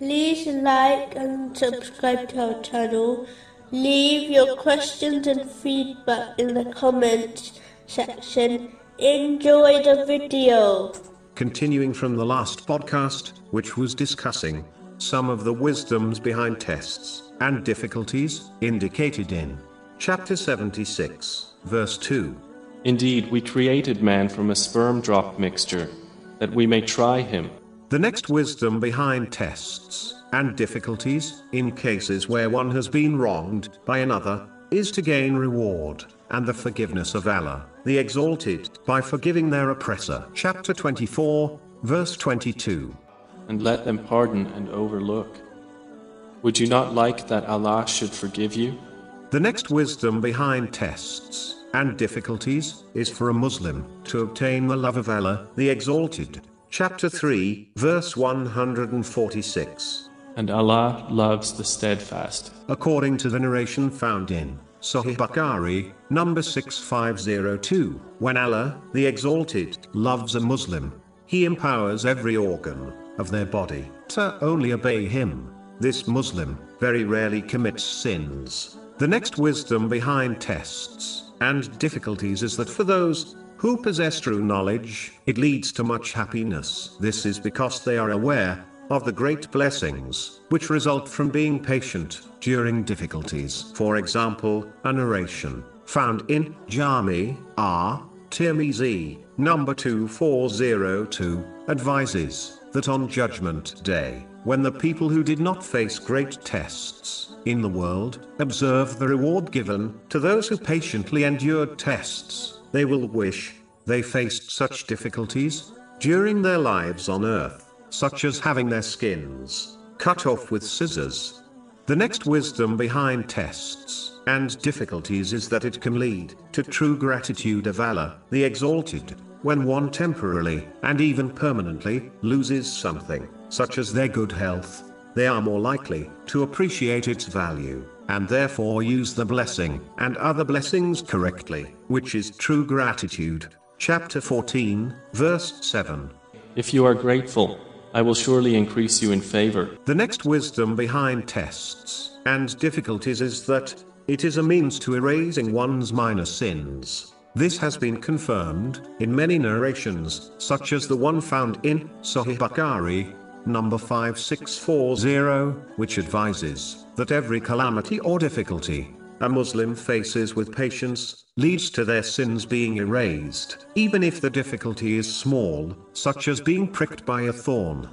like and subscribe to our channel. Leave your questions and feedback in the comments section. Enjoy the video. Continuing from the last podcast, which was discussing some of the wisdoms behind tests and difficulties indicated in chapter 76, verse 2. Indeed, we created man from a sperm drop mixture, that we may try him. The next wisdom behind tests and difficulties, in cases where one has been wronged by another, is to gain reward and the forgiveness of Allah, the Exalted, by forgiving their oppressor. Chapter 24, verse 22. and let them pardon and overlook. Would you not like that Allah should forgive you? The next wisdom behind tests and difficulties is for a Muslim to obtain the love of Allah, the Exalted. Chapter 3, verse 146. And Allah loves the steadfast. According to the narration found in Sahih Bukhari, number 6502, when Allah, the Exalted, loves a Muslim, He empowers every organ of their body to only obey Him. This Muslim very rarely commits sins. The next wisdom behind tests and difficulties is that for those who possess true knowledge, it leads to much happiness. This is because they are aware of the great blessings which result from being patient during difficulties. For example, a narration found in Jami R. Tirmizi, number 2402, advises that on Judgment Day, when the people who did not face great tests in the world observe the reward given to those who patiently endured tests, they will wish they faced such difficulties during their lives on earth, such as having their skins cut off with scissors. The next wisdom behind tests and difficulties is that it can lead to true gratitude of Allah, the Exalted, when one temporarily and even permanently loses something, such as their good health. They are more likely to appreciate its value, and therefore use the blessing and other blessings correctly, which is true gratitude. Chapter 14, verse 7. If you are grateful, I will surely increase you in favor. The next wisdom behind tests and difficulties is that it is a means to erasing one's minor sins. This has been confirmed in many narrations, such as the one found in Sahih Bukhari, number 5640, which advises that every calamity or difficulty a Muslim faces with patience leads to their sins being erased, even if the difficulty is small, such as being pricked by a thorn.